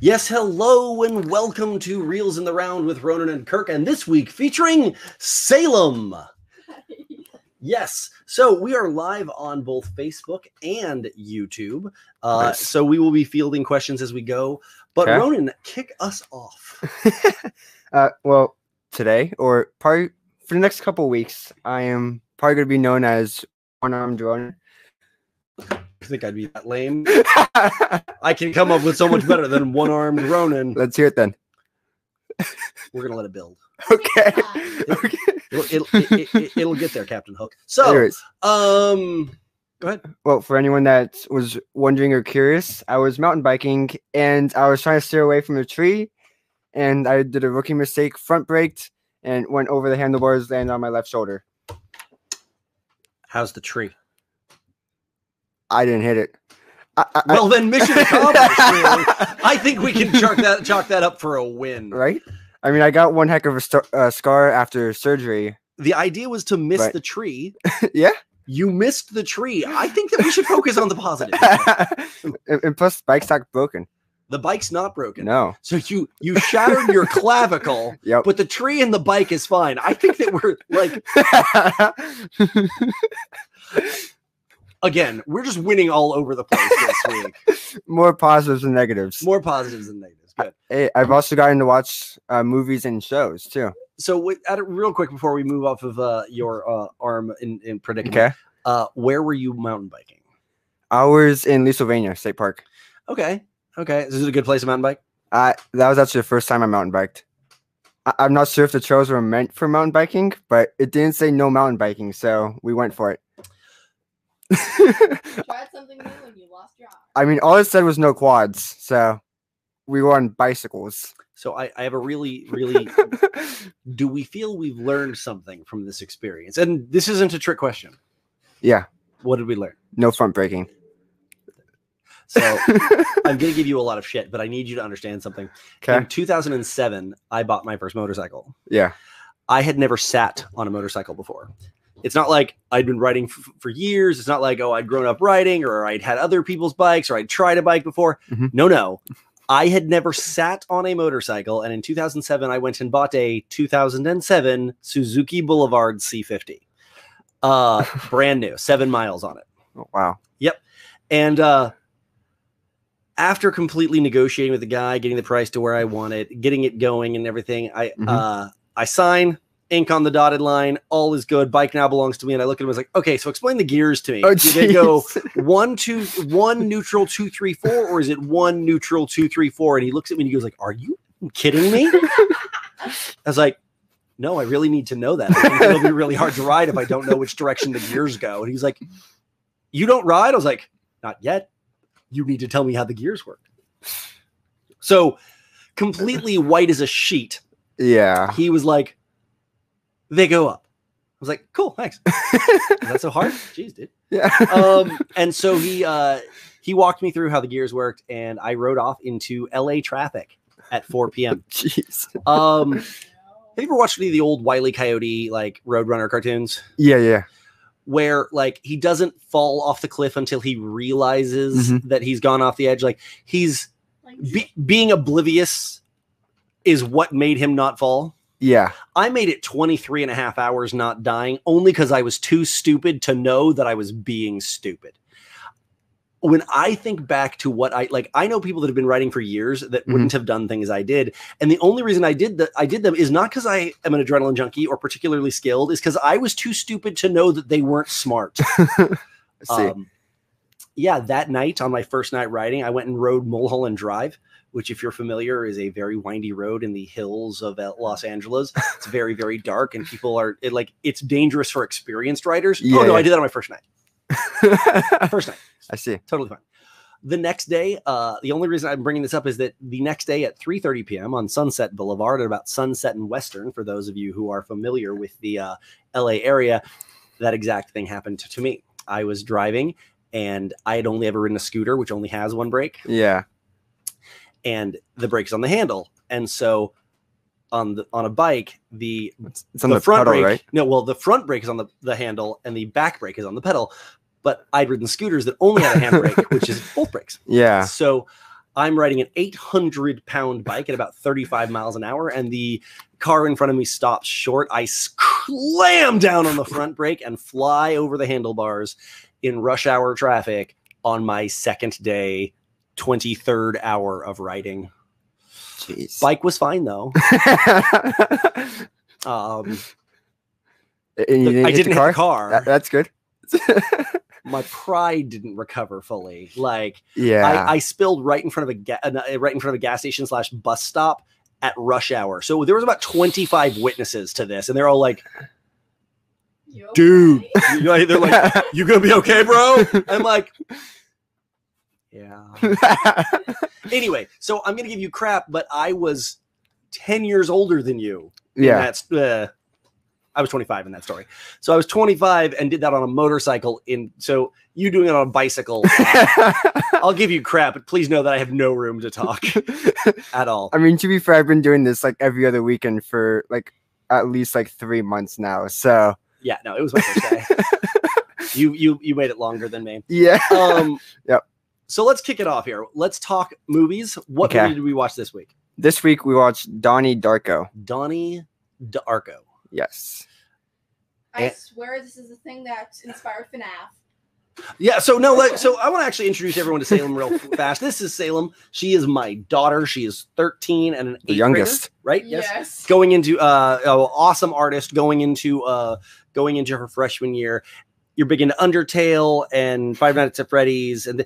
Yes, hello and welcome to Reels in the Round with Ronan and Kirk, and this week featuring Salem. Yes, so we are live on both Facebook and YouTube. Uh, Nice. So we will be fielding questions as we go. But Okay. Ronan, kick us off. uh, well, today or probably for the next couple weeks, I am probably going to be known as one armed drone. I think I'd be that lame. I can come up with so much better than one armed Ronan. Let's hear it then. We're gonna let it build. Okay. okay. It'll, it'll, it, it, it'll get there, Captain Hook. So, um, go ahead. well, for anyone that was wondering or curious, I was mountain biking and I was trying to steer away from a tree, and I did a rookie mistake, front braked, and went over the handlebars, landed on my left shoulder. How's the tree? I didn't hit it. I, I, Well, then mission accomplished. really. I think we can chalk that chalk that up for a win. right? I mean, I got one heck of a star, uh, scar after surgery. The idea was to miss Right. the tree. yeah. You missed the tree. I think that we should focus on the positive. and, and plus, bike's not broken. The bike's not broken. No. So you you shattered your clavicle, Yep. but the tree and the bike is fine. I think that we're like again, we're just winning all over the place this week. More positives than negatives. More positives than negatives. Good. Hey, I've also gotten to watch uh, movies and shows too. So, at, real quick before we move off of uh, your uh, arm in, in predicament, Okay. uh, where were you mountain biking? Hours in Leesylvania State Park. Okay, okay. Is it a good place to mountain bike? I that was actually the first time I mountain biked. I, I'm not sure if the trails were meant for mountain biking, but it didn't say no mountain biking, so we went for it. Tried something new and you lost your arm. I mean, all it said was no quads, so we were on bicycles. So, I, I have a really, really. do we feel we've learned something from this experience? And this isn't a trick question. yeah, What did we learn? no front braking. So, I'm going to give you a lot of shit, but I need you to understand something. okay. In 2007, I bought my first motorcycle. Yeah. I had never sat on a motorcycle before. It's not like I'd been riding f- for years. It's not like, oh, I'd grown up riding or I'd had other people's bikes or I'd tried a bike before. Mhm. No, no. I had never sat on a motorcycle. And in 2007, I went and bought a 2007 Suzuki Boulevard C50. Uh, brand new, seven miles on it. Oh, wow. Yep. And uh, after completely negotiating with the guy, getting the price to where I want it, getting it going and everything, I Mhm. uh, I sign, ink on the dotted line, all is good. Bike now belongs to me. And I look at him, I was like, okay, so explain the gears to me. Oh, Do they go one, two, one neutral, two, three, four, or is it one neutral, two, three, four? And he looks at me and he goes like, "Are you kidding me?" I was like, "No, I really need to know that. It'll be really hard to ride if I don't know which direction the gears go." And he's like, "You don't ride?" I was like, "Not yet. You need to tell me how the gears work." So, completely white as a sheet, yeah. he was like, "They go up." I was like, "Cool, thanks." Is that so hard? Jeez, dude yeah. um, and so he uh, he walked me through how the gears worked, and I rode off into L.A. traffic at 4 p.m. Jeez. Um, have you ever watched any of the old Wile E. Coyote like Roadrunner cartoons, Yeah, yeah. where like he doesn't fall off the cliff until he realizes Mhm. that he's gone off the edge? Like he's be- being oblivious is what made him not fall. Yeah. I made it 23 and a half hours not dying only because I was too stupid to know that I was being stupid. When I think back to what I like, I know people that have been writing for years that wouldn't have done things I did. And the only reason I did that I did them is not because I am an adrenaline junkie or particularly skilled, is because I was too stupid to know that they weren't smart. See. Um, yeah, that night on my first night riding, I went and rode Mulholland Drive, which, if you're familiar, is a very windy road in the hills of Los Angeles. It's very, very dark, and people are it, like it's dangerous for experienced riders. Yeah, oh no, yeah. I did that on my first night. First night, I see. totally fine. The next day, uh, the only reason I'm bringing this up is that the next day at 3:30 p.m. on Sunset Boulevard, at about Sunset and Western, for those of you who are familiar with the uh, LA area, that exact thing happened to me. I was driving, and I had only ever ridden a scooter, which only has one brake, Yeah. And the brake's on the handle, and so on the on a bike, the It's on the, front pedal, brake. right? No, well, the front brake is on the, the handle and the back brake is on the pedal. But I'd ridden scooters that only had a handbrake, which is both brakes. Yeah. So I'm riding an 800 pound bike at about 35 miles an hour, and the car in front of me stops short. I slam down on the front brake and fly over the handlebars in rush hour traffic on my second day, 23rd hour of riding. Jeez. Bike was fine though. Um, And you I hit didn't hit the car. That- that's good. my pride didn't recover fully. Like yeah. I, I spilled right in front of a ga- uh, right in front of a gas station slash bus stop at rush hour. So there was about 25 witnesses to this, and they're all like, You Dude. okay? you know, they're like, "You gonna be okay, bro?" I'm like, "Yeah." Anyway, so I'm gonna give you crap, but I was 10 years older than you. yeah. That's uh, I was 25 in that story. So I was 25 and did that on a motorcycle. In so you doing it on a bicycle. uh, I'll give you crap, but please know that I have no room to talk at all. I mean, to be fair, I've been doing this like every other weekend for like at least like three months now. So Yeah, no, it was my first day. you you you made it longer than me. yeah. Um Yep. So let's kick it off here. Let's talk movies. What Okay. movie did we watch this week? This week we watched Donnie Darko. Donnie Darko. Yes. I Eh. swear this is the thing that inspired FNAF. Yeah, so no, like, so I want to actually introduce everyone to Salem real fast. This is Salem. She is my daughter. She is 13 and an The eighth youngest. grader, right? Yes. Going into uh, oh, awesome artist, going into uh, going into her freshman year. You're big into Undertale and Five Nights at Freddy's, and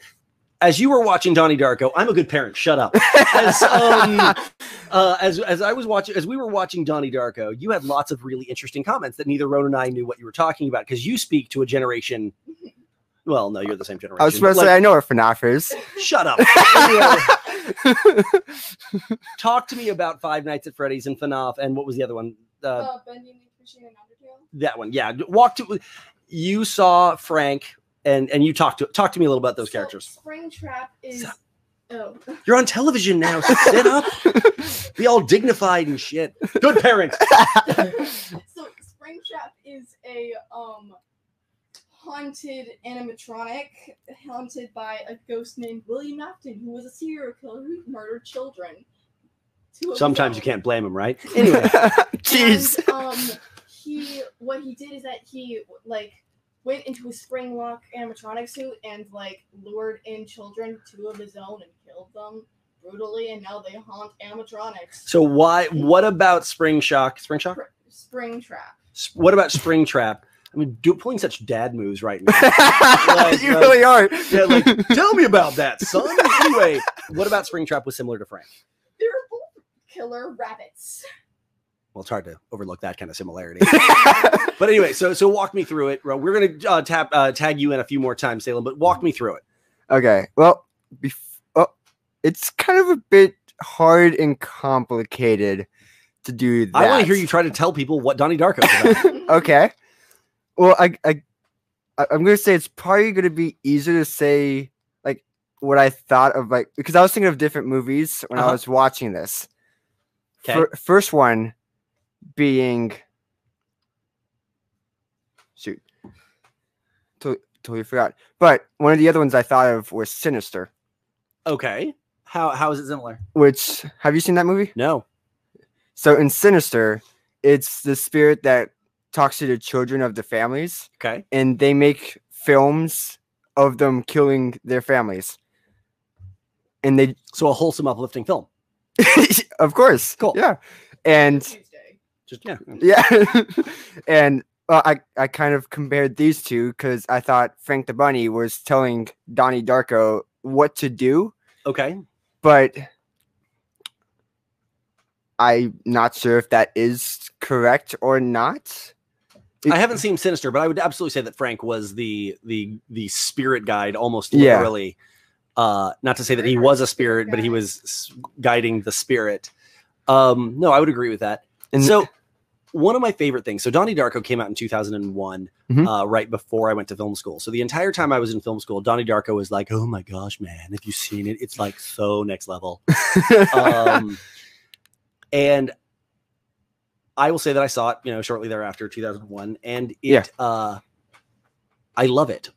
as you were watching Donnie Darko, I'm a good parent. Shut up. As um, uh, as as I was watching, as we were watching Donnie Darko, you had lots of really interesting comments that neither Ron and I knew what you were talking about because you speak to a generation. Well, no, you're the same generation. I was supposed to say I know what FNAF is. Shut up. Anyway, talk to me about Five Nights at Freddy's and FNAF, and what was the other one? Uh, Uh, Benjamin Fishing and Undertale. that one, yeah. Walk to. You saw Frank, and and you talked to talk to me a little about those So, characters. Springtrap is. Oh. You're on television now. So sit up. Be all dignified and shit. Good parent. so Springtrap is a um haunted animatronic haunted by a ghost named William Afton, who was a serial killer who murdered children. Two of his Sometimes you can't blame him, right? Anyway, Jeez. And, um, he what he did is that he like went into a spring lock animatronic suit and like lured in children, two of his own, and killed them brutally, and now they haunt animatronics. so why? What about Spring Shock? Spring Shock? Spr- spring trap. S- What about Spring Trap? I mean, do, pulling such dad moves right now. you really are. yeah, like tell me about that, son. Anyway, what about Springtrap was similar to Frank? They're both killer rabbits. Well, it's hard to overlook that kind of similarity. but anyway, so so walk me through it. We're gonna uh, tap uh, tag you in a few more times, Salem. But walk me through it. Okay. Well, bef- oh, it's kind of a bit hard and complicated to do that. I want to hear you try to tell people what Donnie Darko is about. Okay. Well, I, I, I'm gonna say it's probably gonna be easier to say like what I thought of like because I was thinking of different movies when Uh-huh. I was watching this. Okay. Fir- first one being shoot, to- totally forgot. But one of the other ones I thought of was Sinister. okay. How how is it similar? Which have you seen that movie? No. So in Sinister, it's the spirit that talks to the children of the families. Okay. and they make films of them killing their families. And they, So a wholesome, uplifting film. of course, Cool. yeah, and. Just yeah. yeah, and well, I I kind of compared these two because I thought Frank the Bunny was telling Donnie Darko what to do, Okay. but I'm not sure if that is correct or not. It- I haven't seen Sinister, but I would absolutely say that Frank was the the the spirit guide, almost Yeah. literally. Uh, not to say that he was a spirit, but he was guiding the spirit. Um, no, I would agree with that. And so, one of my favorite things. So, Donnie Darko came out in 2001, Mhm. uh, right before I went to film school. So, the entire time I was in film school, Donnie Darko was like, "Oh my gosh, man! Have you seen it? It's like so next level." um, and I will say that I saw it, you know, shortly thereafter, 2001, and it, Yeah. uh, I love it.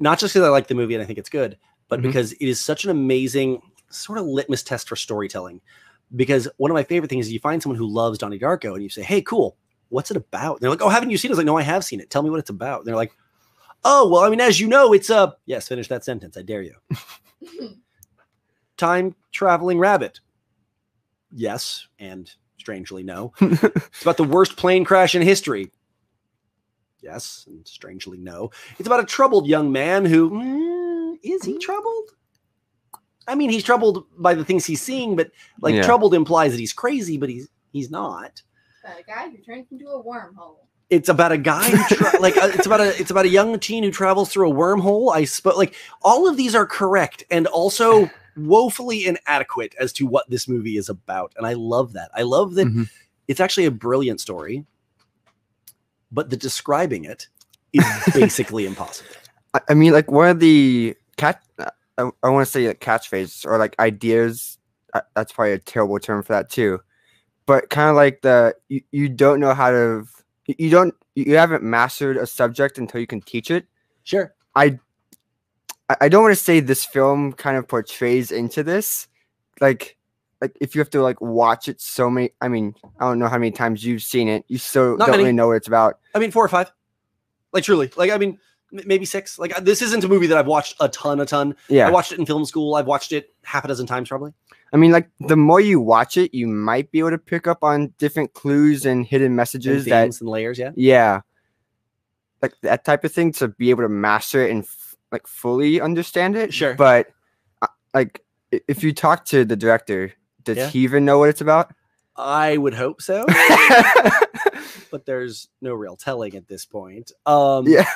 Not just because I like the movie and I think it's good, but Mhm. because it is such an amazing sort of litmus test for storytelling. Because one of my favorite things is you find someone who loves Donnie Darko and you say, "Hey, cool, what's it about?" And they're like, "Oh, haven't you seen it?" I was like, "No, I have seen it. Tell me what it's about." And they're like, "Oh, well, I mean, as you know, it's a yes." Finish that sentence. I dare you. Time traveling rabbit. Yes, and strangely no. it's about the worst plane crash in history. Yes, and strangely no. It's about a troubled young man who mm, is he troubled? I mean, he's troubled by the things he's seeing, but like Yeah. troubled implies that he's crazy, but he's he's not. About a guy who turned into a wormhole. It's about a guy who tra- like uh, it's about a it's about a young teen who travels through a wormhole. I suppose like all of these are correct and also woefully inadequate as to what this movie is about, and I love that. I love that Mhm. it's actually a brilliant story, but the describing it is basically impossible. I, I mean, like one of the cat. I, I want to say like catchphrases or like ideas. uh, That's probably a terrible term for that too. But kind of like the you, you don't know how to you- don't you haven't mastered a subject until you can teach it. Sure. I I don't want to say this film kind of portrays into this, like like if you have to like watch it so many. I mean, I don't know how many times you've seen it. You still Not don't many. really know what it's about. I mean, four or five. Like truly, like I mean, maybe six. Like this isn't a movie that I've watched a ton, a ton. Yeah, I watched it in film school. I've watched it half a dozen times probably. I mean, like the more you watch it, you might be able to pick up on different clues and hidden And messages that and layers, yeah. yeah, like that type of thing to be able to master it and f- like fully understand it. Sure. but uh, like if you talk to the director, does Yeah. he even know what it's about? I would hope so, but there's no real telling at this point. Um, yeah.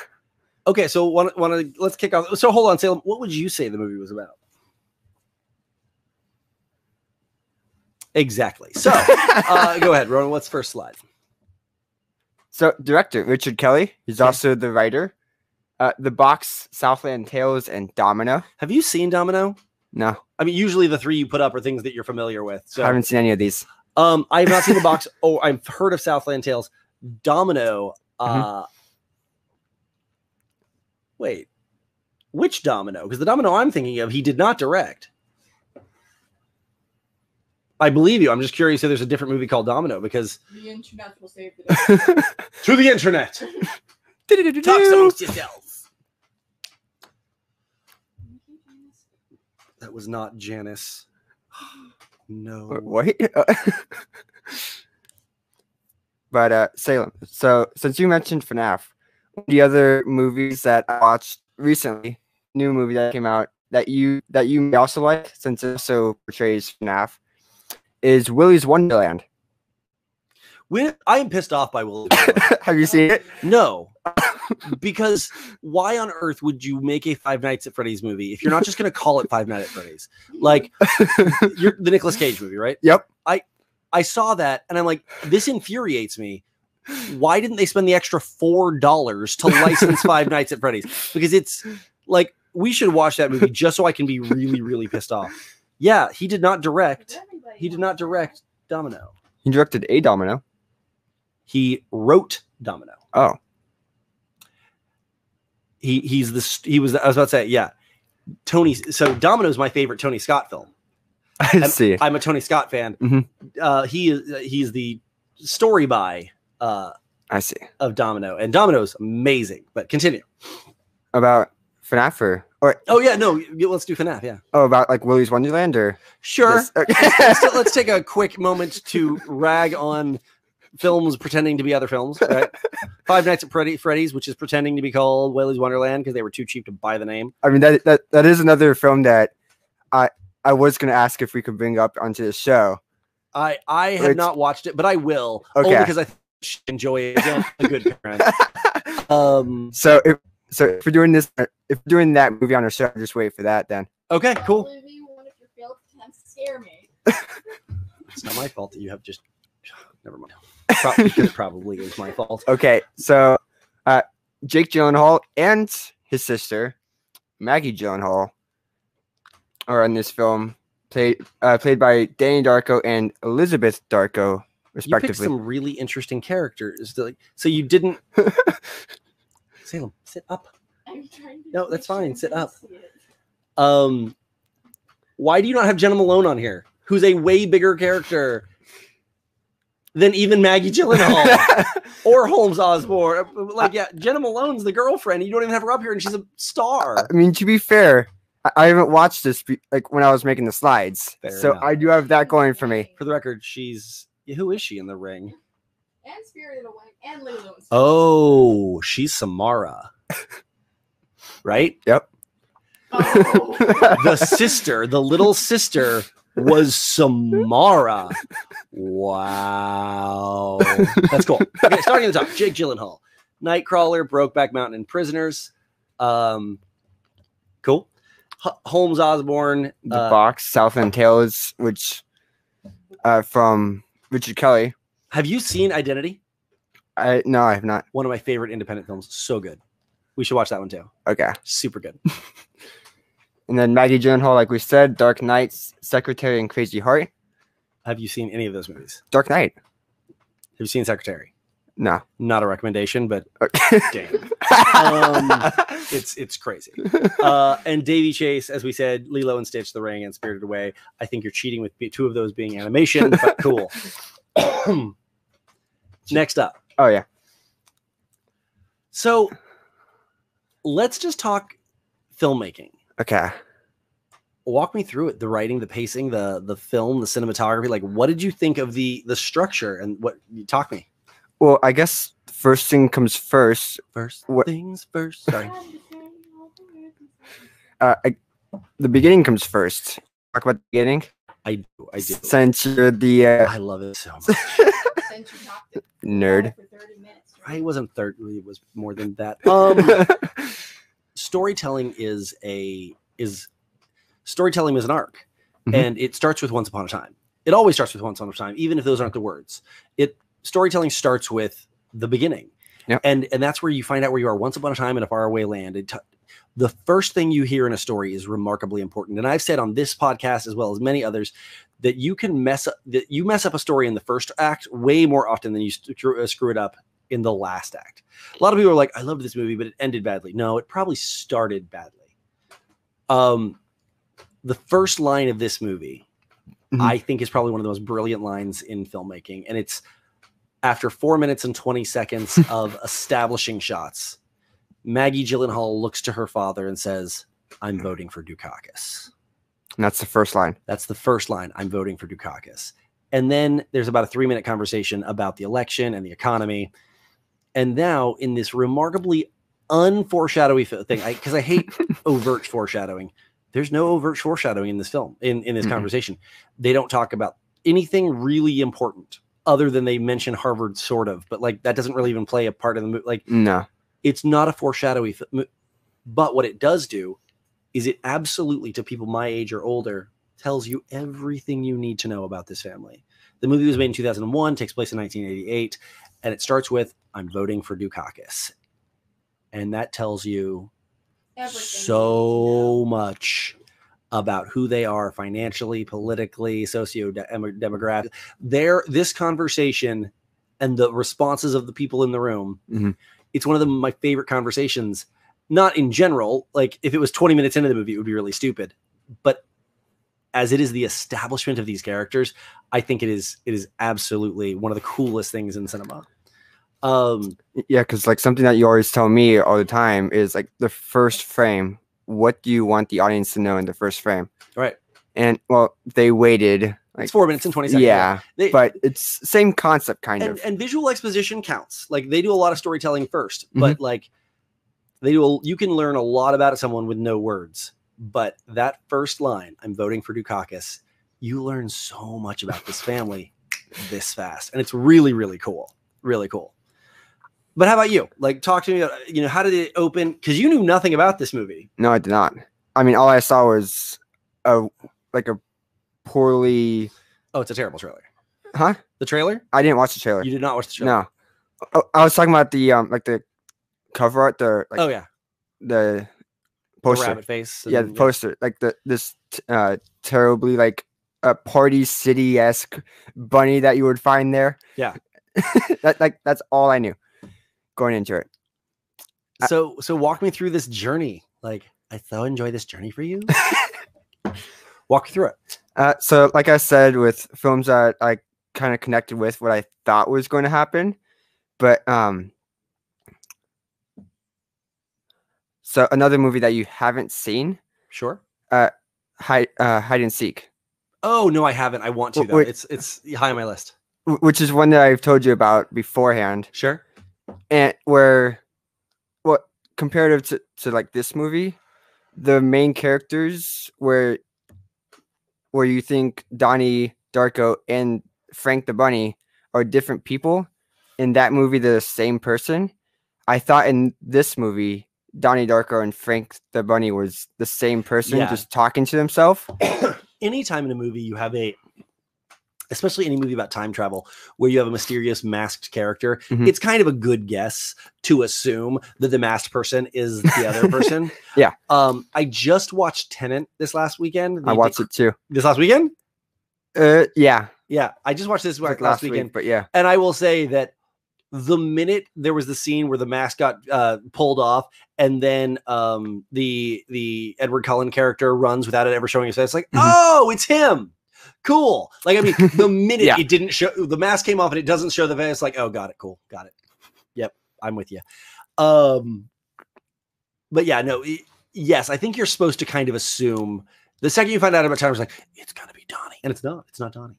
Okay, so want want to let's kick off. So hold on, Salem. What would you say the movie was about? Exactly. So uh, go ahead, Ronan. What's first slide? So director Richard Kelly, he's also the writer. Uh, the box, Southland Tales, and Domino. Have you seen Domino? No, I mean, usually the three you put up are things that you're familiar with. So I haven't seen any of these. Um, I have not seen the box. Oh, I've heard of Southland Tales. Domino. Uh, wait, which Domino? Because the Domino I'm thinking of, he did not direct. I believe you. I'm just curious if there's a different movie called Domino because The internet will save the day. to the internet. Talk amongst yourselves. That was not Janice. No. What? but uh, Salem. So since you mentioned FNAF, one of the other movies that I watched recently, new movie that came out that you that you may also like, since it also portrays FNAF, is Willy's Wonderland. We, I am pissed off by Will. Have you seen it? No, because why on earth would you make a Five Nights at Freddy's movie if you're not just going to call it Five Nights at Freddy's? Like you're the Nicolas Cage movie, right? Yep. I I saw that and I'm like, this infuriates me. Why didn't they spend the extra four dollars to license Five Nights at Freddy's? Because it's like we should watch that movie just so I can be really, really pissed off. Yeah, he did not direct. He did not direct Domino. He directed a Domino. He wrote Domino. Oh, he he's the he was I was about to say yeah Tony so Domino's my favorite Tony Scott film I I'm- see. I'm a Tony Scott fan Mhm. uh he is he's the story by uh I see. of Domino and Domino's amazing but continue About FNAF or, or oh yeah no let's do FNAF yeah oh, about like Willy's Wonderland or sure Yes, okay. let's, let's take a quick moment to rag on films pretending to be other films right Five Nights at Freddy, Freddy's which is pretending to be called Willy's Wonderland because they were too cheap to buy the name I mean that that that is another film that I I was gonna ask if we could bring up onto the show. I I have not watched it, but I will. Only Okay. because I enjoy it. Again, a good parent. Um. So if so if we're doing this if we're doing that movie on our show, just wait for that then. Okay. Cool. Maybe one of your failed attempts scare me. It's not my fault that you have just. Never mind. Pro- because it probably is my fault. Okay, so uh Jake Gyllenhaal and his sister, Maggie Gyllenhaal, are in this film, played uh, played by Donnie Darko and Elizabeth Darko, You picked some really interesting characters. to, like- So you didn't. Salem, sit up. I'm trying to No, that's fine. Sit up. Um. Why do you not have Jena Malone on here, who's a way bigger character than even Maggie Gyllenhaal or Holmes Osborne? Like, yeah, Jena Malone's the girlfriend. You don't even have her up here, and she's a star. I mean, to be fair, I, I haven't watched this be- like when I was making the slides, Fair so enough. I do have that going for me. For the record, she's who is she in the ring? And Spirited Away and Lilo and Stitch. Oh, she's Samara, right? Oh. the sister, the little sister, was Samara. Wow, that's cool. Okay, starting at the top, Jake Gyllenhaal, Nightcrawler, Brokeback Mountain, and Prisoners. Um, cool. H- Holmes Osborne, the uh, box Southland Tales, which uh, from Richard Kelly. have you seen Identity? I no, I have not. One of my favorite independent films. So good. We should watch that one too. Okay, Super good. and then Maggie Gyllenhaal, like we said, Dark Knights, Secretary, and Crazy Heart. Have you seen any of those movies? Dark Knight. Have you seen Secretary? No. Not a recommendation, but damn. Um, it's it's crazy. Uh, and Daveigh Chase, as we said, Lilo and Stitch, The Ring, and Spirited Away. I think you're cheating with two of those being animation, but cool. Next up, oh yeah. so let's just talk filmmaking. Okay. Walk me through it: the writing, the pacing, the the film, the cinematography. Like, what did you think of the the structure and what? You talk me Well, I guess first thing comes first. first. What- Things first. Sorry. Uh, I, the beginning comes first. Talk about the beginning. I do. I do. Since you're the uh, I love it so much. Since you talked to nerd. 30 minutes. I wasn't 30. It was more than that. Um, storytelling is a is storytelling is an arc, Mhm. and it starts with once upon a time. It always starts with once upon a time, even if those aren't the words. It storytelling starts with the beginning, Yep. and and that's where you find out where you are once upon a time in a faraway land. It t- the first thing you hear in a story is remarkably important, and I've said on this podcast as well as many others that you can mess up that you mess up a story in the first act way more often than you screw, uh, screw it up in the last act. A lot of people are like, "I loved this movie, but it ended badly." No, it probably started badly. Um, the first line of this movie, Mhm. I think, is probably one of the most brilliant lines in filmmaking, and it's after four minutes and twenty seconds of establishing shots. Maggie Gyllenhaal looks to her father and says, "I'm voting for Dukakis." And that's the first line. That's the first line. I'm voting for Dukakis. And then there's about a three minute conversation about the election and the economy. And now, in this remarkably unforeshadowy thing, because I, hate overt foreshadowing, there's no overt foreshadowing in this film, in, in this Mm-mm. conversation. They don't talk about anything really important other than they mention Harvard, sort of, but like that doesn't really even play a part in the movie. Like, No. it's not a foreshadowy fi- but what it does do is it absolutely to people my age or older tells you everything you need to know about this family the movie was made in 2001 takes place in 1988 and it starts with i'm voting for dukakis and that tells you Everything you so much about who they are financially politically socio demographic there this conversation and the responses of the people in the room Mhm. it's one of the, my favorite conversations not in general like if it was 20 minutes into the movie it would be really stupid but as it is the establishment of these characters i think it is it is absolutely one of the coolest things in cinema um Yeah, because like something that you always tell me all the time is like the first frame. What do you want the audience to know in the first frame? right And well, they waited like it's four minutes and 20 seconds yeah, They- but it's same concept kind and, of. and visual exposition counts. Like they do a lot of storytelling 1st Mm-hmm. but like they do. A, you can learn a lot about someone with no words. But that first line, "I'm voting for Dukakis," you learn so much about this family this fast, and it's really, really cool. Really cool. But how about you? Like, talk to me. About, you know, how did it open? Because you knew nothing about this movie. no, I did not. I mean, all I saw was a like a poorly. Oh, it's a terrible trailer. Huh? The trailer? I didn't watch the trailer. You did not watch the trailer. No. Oh, I was talking about the um like the cover art, the like oh yeah, the the poster. rabbit face. yeah, the poster, like the this t- uh terribly like a party city esque bunny that you would find there. Yeah. that like that's all I knew going into it. So so walk me through this journey. Like I so enjoy this journey for you. Walk through it. Uh, so, like I said, with films that I kind of connected with what I thought was going to happen, but um, so another movie that you haven't seen, Sure. Uh, hide uh, hide and seek, Oh no, I haven't. I want to though. wait. It's it's high on my list. which is one that I've told you about beforehand, Sure. And where what comparative to, to like this movie, the main characters where where you think Donnie Darko and Frank the Bunny are different people. In that movie, they're the same person. I thought in this movie, Donnie Darko and Frank the Bunny was the same person, Yeah. just talking to himself. Anytime in a movie you have a especially any movie about time travel where you have a mysterious masked character, Mhm. it's kind of a good guess to assume that the masked person is the other person. Yeah. Um, I just watched Tenet this last weekend. I the- watched it too. this last weekend. Uh, yeah, Yeah, I just watched this like last, last week, weekend, but yeah, and I will say that the minute there was the scene where the mask got uh, pulled off, and then um, the the Edward Cullen character runs without it ever showing his face, like, Mhm. oh, it's him. Cool. Like I mean, the minute Yeah. it didn't show the mask came off and it doesn't show the face, like, oh, got it, cool, got it. Yep, I'm with you. Um, but yeah, no, y- yes, I think you're supposed to kind of assume the second you find out about time, it's like it's gonna be Donnie, and it's not. It's not Donnie.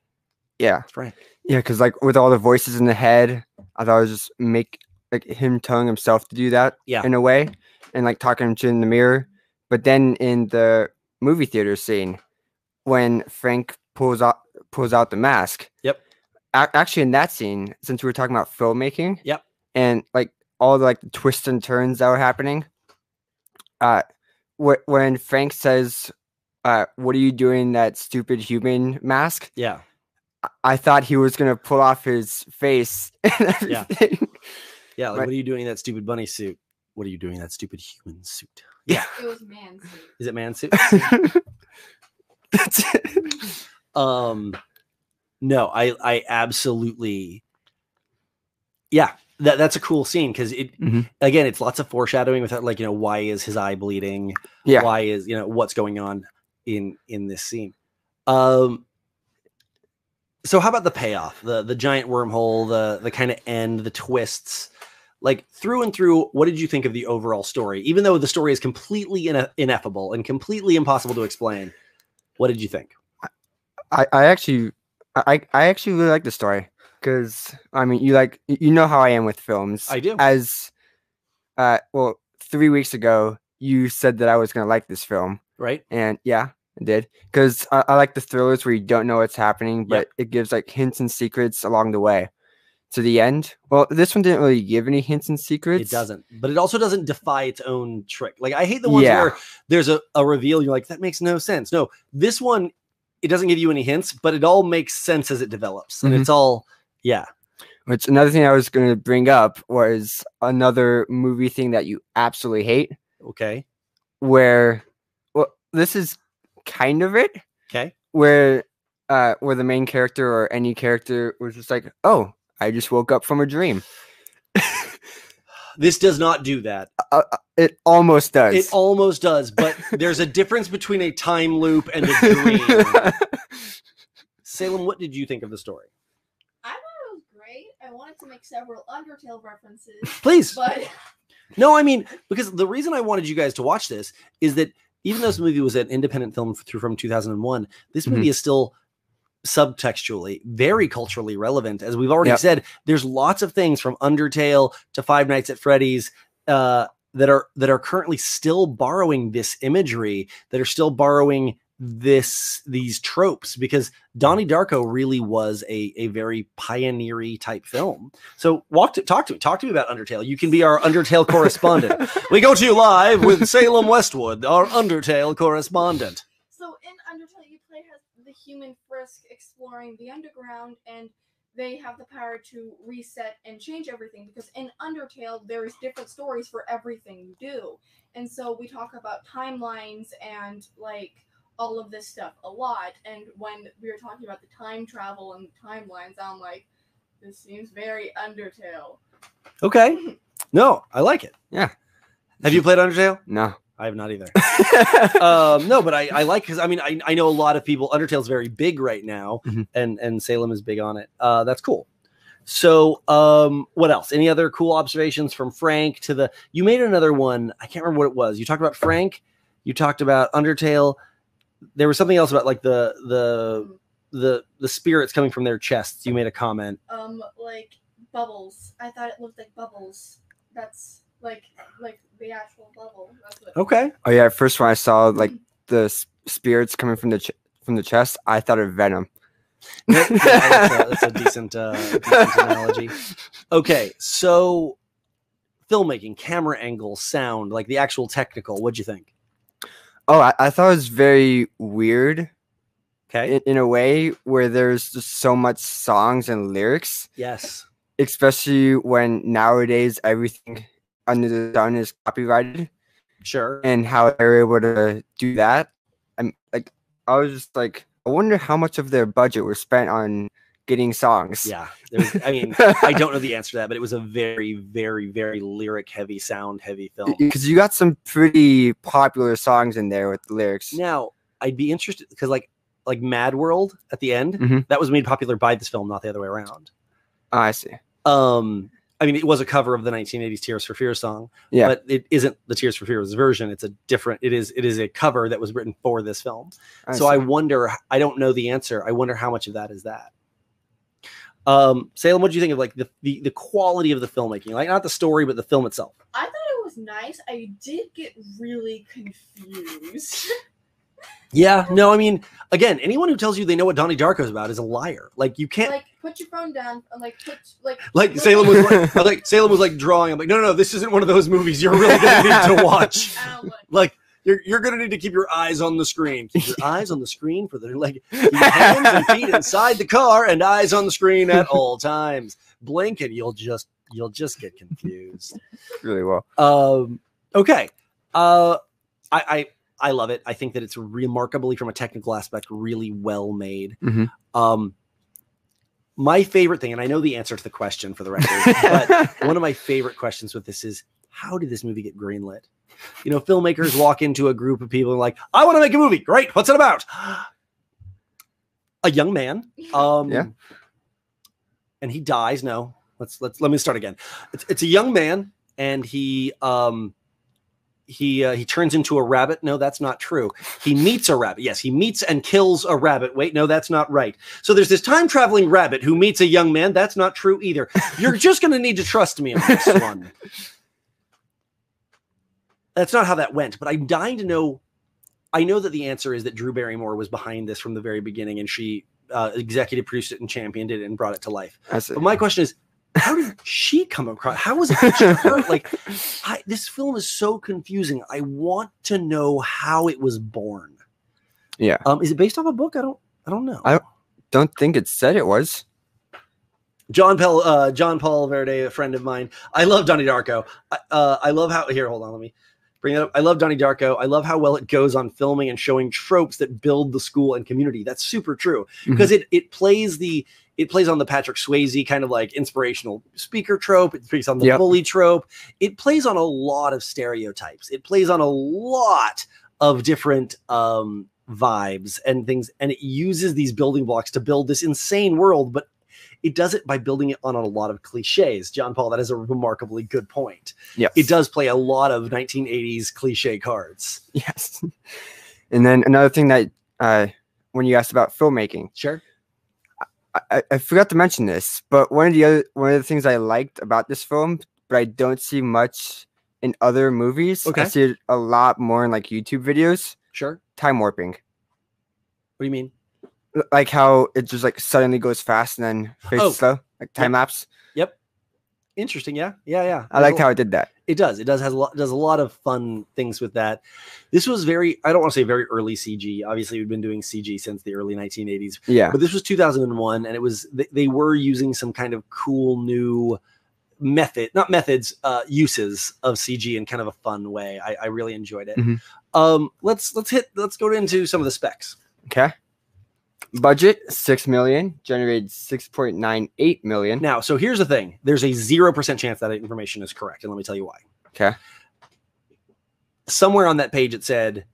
yeah. It's Frank. Yeah, because like with all the voices in the head, I thought it was just make like him telling himself to do that. Yeah. In a way, and like talking to him in the mirror. But then in the movie theater scene, when Frank pulls out pulls out the mask. Yep. a- actually, in that scene, since we were talking about filmmaking. Yep. And like all the like the twists and turns that were happening. Uh, wh- when Frank says, "Uh, what are you doing that stupid human mask?" Yeah. I- I thought he was gonna pull off his face and Yeah. everything. Yeah, like Right. what are you doing in that stupid bunny suit? What are you doing in that stupid human suit? Yeah. It was man suit. Is it man suit? That's it. um no, I I absolutely Yeah, that that's a cool scene because it Mhm. again it's lots of foreshadowing with like, you know, why is his eye bleeding? Yeah. Why is you know what's going on in in this scene? Um so how about the payoff, the the giant wormhole, the the kind of end, the twists, like through and through. What did you think of the overall story? Even though the story is completely ine- ineffable and completely impossible to explain, what did you think? I, I actually I, I actually really like the story because I mean you like you know how I am with films. I do. As uh well three weeks ago you said that I was gonna like this film Right? and yeah I did because I, I like the thrillers where you don't know what's happening but Yep. it gives like hints and secrets along the way to the end. Well this one didn't really give any hints and secrets. It doesn't, but it also doesn't defy its own trick. Like I hate the ones Yeah. where there's a, a reveal, you're like, that makes no sense. No, this one, it doesn't give you any hints, but it all makes sense as it develops. And Mhm. it's all, yeah. Which another thing I was going to bring up was another movie thing that you absolutely hate, Okay. where well, this is kind of it, Okay. where uh, where the main character or any character was just like, "Oh, I just woke up from a dream." This does not do that. Uh, uh, it almost does. It almost does, but there's a difference between a time loop and a dream. Salem, what did you think of the story? I thought it was great. I wanted to make several Undertale references, Please. but No, I mean, because the reason I wanted you guys to watch this is that even though this movie was an independent film through from 2001, this movie is still subtextually very culturally relevant. As we've already Yep. said, there's lots of things from Undertale to Five Nights at Freddy's uh, that are that are currently still borrowing this imagery, that are still borrowing this these tropes because Donnie Darko really was a a very pioneery type film. So walk to talk to me, talk to me about Undertale. You can be our Undertale correspondent. we go to you live with Salem Westwood, our Undertale correspondent. so in Undertale, you play as the exploring the underground, and they have the power to reset and change everything. Because in Undertale, there's different stories for everything you do, and so we talk about timelines and like all of this stuff a lot. And when we were talking about the time travel and timelines, I'm like, this seems very Undertale. Okay. No, I like it. Yeah. Have you played Undertale? no, I have not either. um, no, but I, I like because I mean I, I know a lot of people. Undertale's very big right now, Mhm. and and Salem is big on it. Uh, that's cool. So, um, what else? Any other cool observations from Frank to the? You made another one. I can't remember what it was. You talked about Frank. You talked about Undertale. There was something else about like the the the the spirits coming from their chests. You made a comment. Um, like bubbles. I thought it looked like bubbles. That's like like the actual bubble. That's. Okay. oh yeah, first when I saw like the s- spirits coming from the ch- from the chest, I thought of Venom. Yeah, that's, a, that's a decent, uh, decent analogy. Okay, so filmmaking, camera angle, sound, like the actual technical. What'd you think? Oh, I, I thought it was very weird Okay. in, in a way where there's just so much songs and lyrics, yes. especially when nowadays everything under the sun is copyrighted, Sure. and how they're able to do that. I'm like, I was just like, I wonder how much of their budget was spent on getting songs. Yeah. Was, I mean, I don't know the answer to that, but it was a very, very, very lyric heavy, sound heavy film. because you got some pretty popular songs in there with the lyrics. Now, I'd be interested because, like, like Mad World at the end, Mhm. that was made popular by this film, not the other way around. Oh, I see. Um, I mean, it was a cover of the 1980s Tears for Fears song, Yeah. but it isn't the Tears for Fears version. It's a different. It is. It is a cover that was written for this film. so I wonder. I don't know the answer. I wonder how much of that is that. Um, Salem, what do you think of like the, the the quality of the filmmaking? Like not the story, but the film itself. I thought it was nice. I did get really confused. Yeah. No, I mean, again, anyone who tells you they know what Donnie Darko is about is a liar. Like you can't. like, put your phone down and like put like. Like Salem was like, like Salem was like drawing. I'm like, no, no, no, this isn't one of those movies you're really gonna need to watch. Ow, like you're you're gonna need to keep your eyes on the screen. Keep your eyes on the screen for the like hands and feet inside the car and eyes on the screen at all times. Blink and you'll just you'll just get confused. really well. Um okay. Uh I I I love it. I think that it's remarkably from a technical aspect really well made. Mhm. Um my favorite thing, and I know the answer to the question for the record, but one of my favorite questions with this is how did this movie get greenlit? You know, filmmakers walk into a group of people and like, I want to make a movie. Great. What's it about? A young man. Um Yeah. and he dies. No, let's let's let me start again. It's, it's a young man and he um he uh, he turns into a rabbit. No, that's not true. He meets a rabbit. Yes, he meets and kills a rabbit. Wait, no, that's not right. So there's this time traveling rabbit who meets a young man. That's not true either. You're just going to need to trust me on this one. That's not how that went, but I'm dying to know. I know that the answer is that Drew Barrymore was behind this from the very beginning, and she uh, executive produced it and championed it and brought it to life. I see. But my question is, how did she come across? How was it her? Like, I, this film is so confusing. I want to know how it was born. Yeah. Um, is it based off a book? I don't. I don't know. I- Don't think it said it was. John Paul, uh, John Paul Verde, a friend of mine. I love Donnie Darko. I, uh, I love how here. Hold on, let me bring it up. I love Donnie Darko. I love how well it goes on filming and showing tropes that build the school and community. That's super true because it it plays the it plays on the Patrick Swayze kind of like inspirational speaker trope. It plays on the Yep. bully trope. It plays on a lot of stereotypes. It plays on a lot of different um, vibes and things, and it uses these building blocks to build this insane world. But it does it by building it on a lot of cliches. John Paul, that is a remarkably good point. Yes. It does play a lot of 1980s cliche cards. Yes. And then another thing that uh, when you asked about filmmaking, Sure. I- I, forgot to mention this, but one of the other one of the things I liked about this film, but I don't see much in other movies. Okay. I see it a lot more in like YouTube videos. Sure. Time warping, What do you mean? L- like how it just like suddenly goes fast and then fades Oh. slow, like time lapse. Yep. Interesting. Yeah. Yeah. Yeah. I liked how it did that. It does. It does has a lot does a lot of fun things with that. This was very I don't want to say very early CG. Obviously, we've been doing CG since the early 1980s, Yeah. but this was 2001, and it was they, they were using some kind of cool new method, not methods, uh, uses of CG in kind of a fun way. I, I really enjoyed it. Mhm. Um, let's let's hit let's go into some of the specs. Okay. Budget six million, generated six point nine eight million. Now, so here's the thing: there's a zero percent chance that information is correct, and let me tell you why. Okay. somewhere on that page it said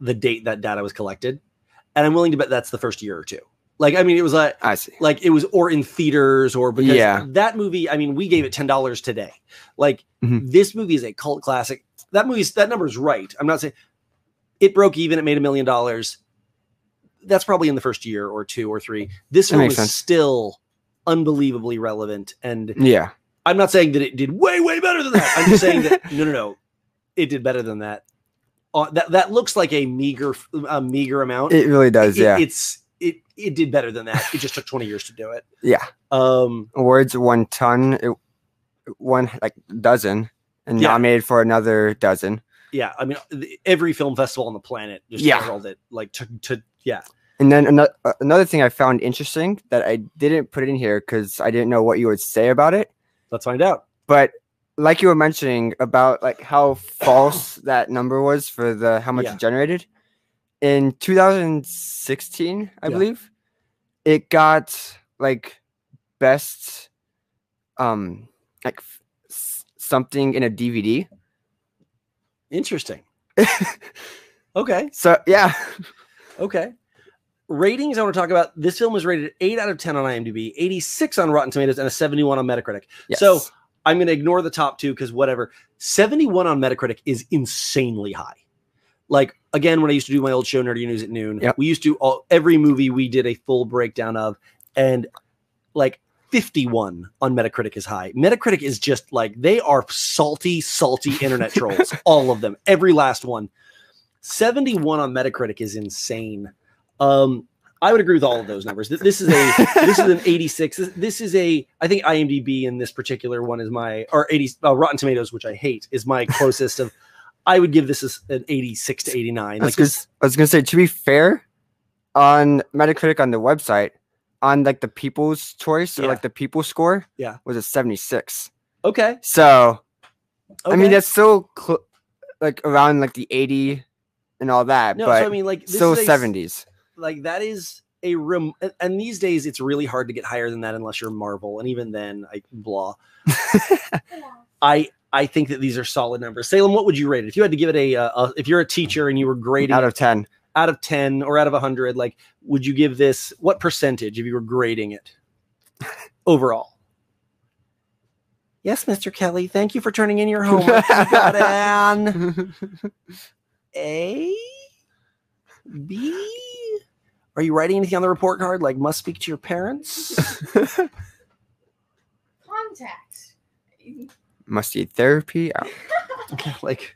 the date that data was collected, and I'm willing to bet that's the first year or two. Like, I mean, it was like I see. like it was or in theaters or because Yeah. that movie. I mean, we gave it ten dollars today. Like Mhm. this movie is a cult classic. That movie's that number's right. I'm not saying it broke even. It made a million dollars. That's probably in the first year or two or three. This That film is sense. still unbelievably relevant and Yeah. I'm not saying that it did way, way better than that. I'm just saying that no, no, no, it did better than that. Uh, that that looks like a meager, a meager amount. It really does. It- yeah. it's it it did better than that. It just took 20 years to do it. yeah. Um, Awards one ton. It won like dozen and Yeah. nominated for another dozen. yeah, I mean, every film festival on the planet just Yeah. it. Like to, to yeah, And then another another thing I found interesting that I didn't put it in here because I didn't know what you would say about it. let's find out. But like you were mentioning about like how false that number was for the how much Yeah. it generated in 2016, I Yeah. believe, it got like best um like something in a DVD. Interesting. okay, So yeah, okay. Ratings. I want to talk about. This film is rated eight out of ten on IMDb, 86 on Rotten Tomatoes, and a 71 on Metacritic. So. I'm going to ignore the top two because whatever. 71 on Metacritic is insanely high. Like again, when I used to do my old show, Nerdy News at noon, Yep. we used to all every movie we did a full breakdown of, and like 51 on Metacritic is high. Metacritic is just like they are salty, salty internet trolls, all of them, every last one. 71 on Metacritic is insane. Um, I would agree with all of those numbers. This is a this is an 86. This, this is a I think IMDb in this particular one is my or 80 uh, Rotten Tomatoes, which I hate, is my closest of. I would give this an 86 to 89. I was, Like gonna, this, was gonna say to be fair, on Metacritic on the website, on like the people's choice or Yeah. like the people score, Yeah. was a 76. okay, So I mean that's still cl- like around like the 80 and all that, no. but so I mean, like this still is a s- 70s. Like that is a room, and, and these days it's really hard to get higher than that unless you're Marvel, and even then, I blah. I I think that these are solid numbers. Salem, what would you rate it if you had to give it a, uh, a if you're a teacher and you were grading Out of 10. out of 10 or out of 100 like would you give this what percentage if you were grading it overall yes mr kelly thank you for turning in your homework you got an a b are you writing anything on the report card like must speak to your parents Contact. Must eat therapy. Oh. like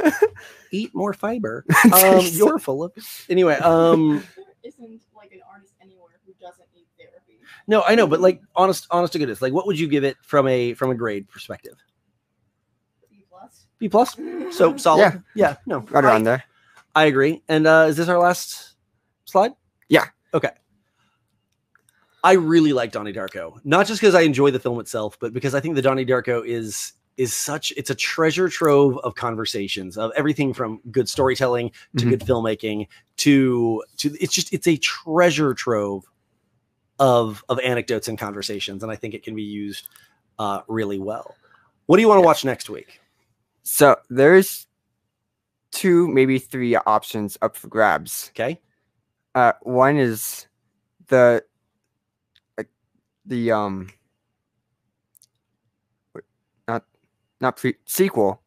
eat more fiber um you're full of anyway um There isn't like an artist anywhere who doesn't need therapy. no i know but like honest honest to goodness like what would you give it from a from a grade perspective B plus. B plus So solid. Yeah. Yeah. no. right I, around there. I agree. And uh is this our last slide? Yeah. Okay. I really like Donnie Darko. Not just because I enjoy the film itself, but because I think the Donnie Darko is is such it's a treasure trove of conversations of everything from good storytelling to Mhm. good filmmaking to to it's just it's a treasure trove of of anecdotes and conversations and I think it can be used uh really well. What do you want to watch next week? So there's two, maybe three options up for grabs. Okay? Uh, one is the like the um not not pre sequel.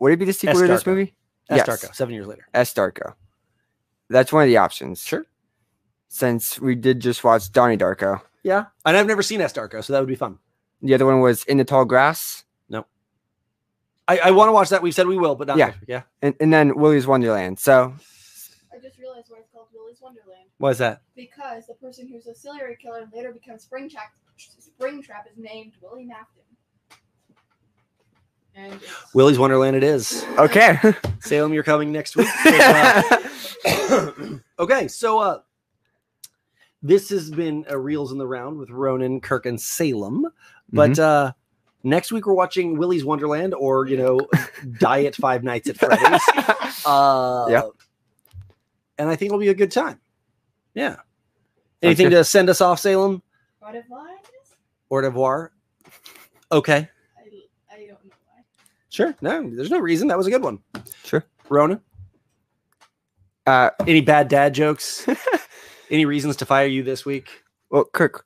Would it be the sequel to this movie? S. Yes. Darko, 7 years later. S Darko. That's one of the options. Sure. Since we did just watch Donnie Darko. Yeah. And I've never seen S Darko, so that would be fun. The other one was In the Tall Grass. I, I want to watch that. We've said we will, but not Yeah. Yeah. And, and then Willy's Wonderland. So I just realized why it's called Willy's Wonderland. Why is that? Because the person who's a serial killer and later becomes Springtrap, Springtrap is named William Afton. And it's, Wonderland it is. okay. Salem, you're coming next week. Uh, okay, so uh this has been a Reels in the Round with Ronan, Kirk, and Salem. But Mm-hmm. uh next week we're watching Willy's Wonderland or you know, Diet Five Nights at Freddy's. Uh Yeah. and I think it'll be a good time. Yeah. Anything to send us off, Salem? What if I guess? Au revoir. Okay. I, I don't know why. Sure. No, there's no reason. That was a good one. Sure. Ronan, Uh, any bad dad jokes? any reasons to fire you this week? well, Kirk,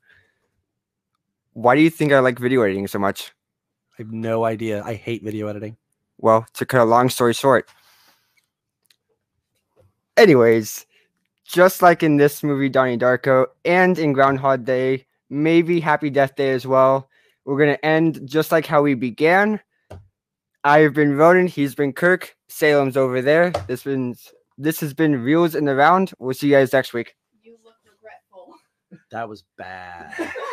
why do you think I like video editing so much? I have no idea. I hate video editing. Well, to cut a long story short. Anyways, just like in this movie, Donnie Darko, and in Groundhog Day, maybe Happy Death Day as well, we're going to end just like how we began. I've been Ronan, he's been Kirk, Salem's over there. This been this has been Reels in the Round. We'll see you guys next week. You look regretful. That was bad.